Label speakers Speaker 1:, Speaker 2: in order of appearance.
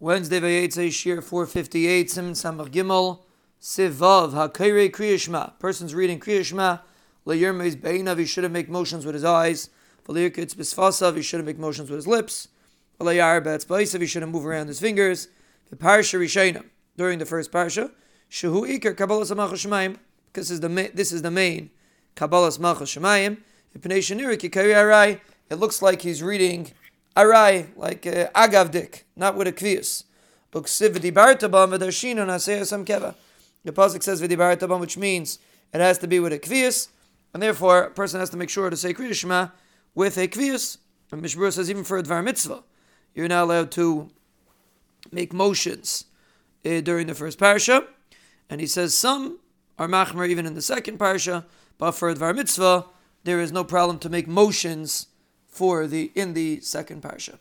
Speaker 1: Wednesday Vayetze Shiur 458 Sim Samach Gimel Sivav Hakere Kriyashma. Person's reading Kriyashma. Layirmes Beinav. He shouldn't make motions with his eyes. Valirkitz Bisfasav. He shouldn't make motions with his lips. Valayar Betz Baisav. He shouldn't move around his fingers. The Parsha Rishayna during the first Parsha. Shehu Iker Kabbalah Samach Shemayim. This is the this is the main Kabbalah Samach Shemayim. It looks like he's reading arai, like uh, agavdik, not with a kvius. The pasuk says v'dibartabam, which means it has to be with a kvius, and therefore a person has to make sure to say kriya shema with a kvius. And Mishbur says even for a dvar mitzvah, you're not allowed to make motions uh, during the first parsha. And he says some are machmer even in the second parsha, but for a dvar mitzvah there is no problem to make motions for the in the second parsha.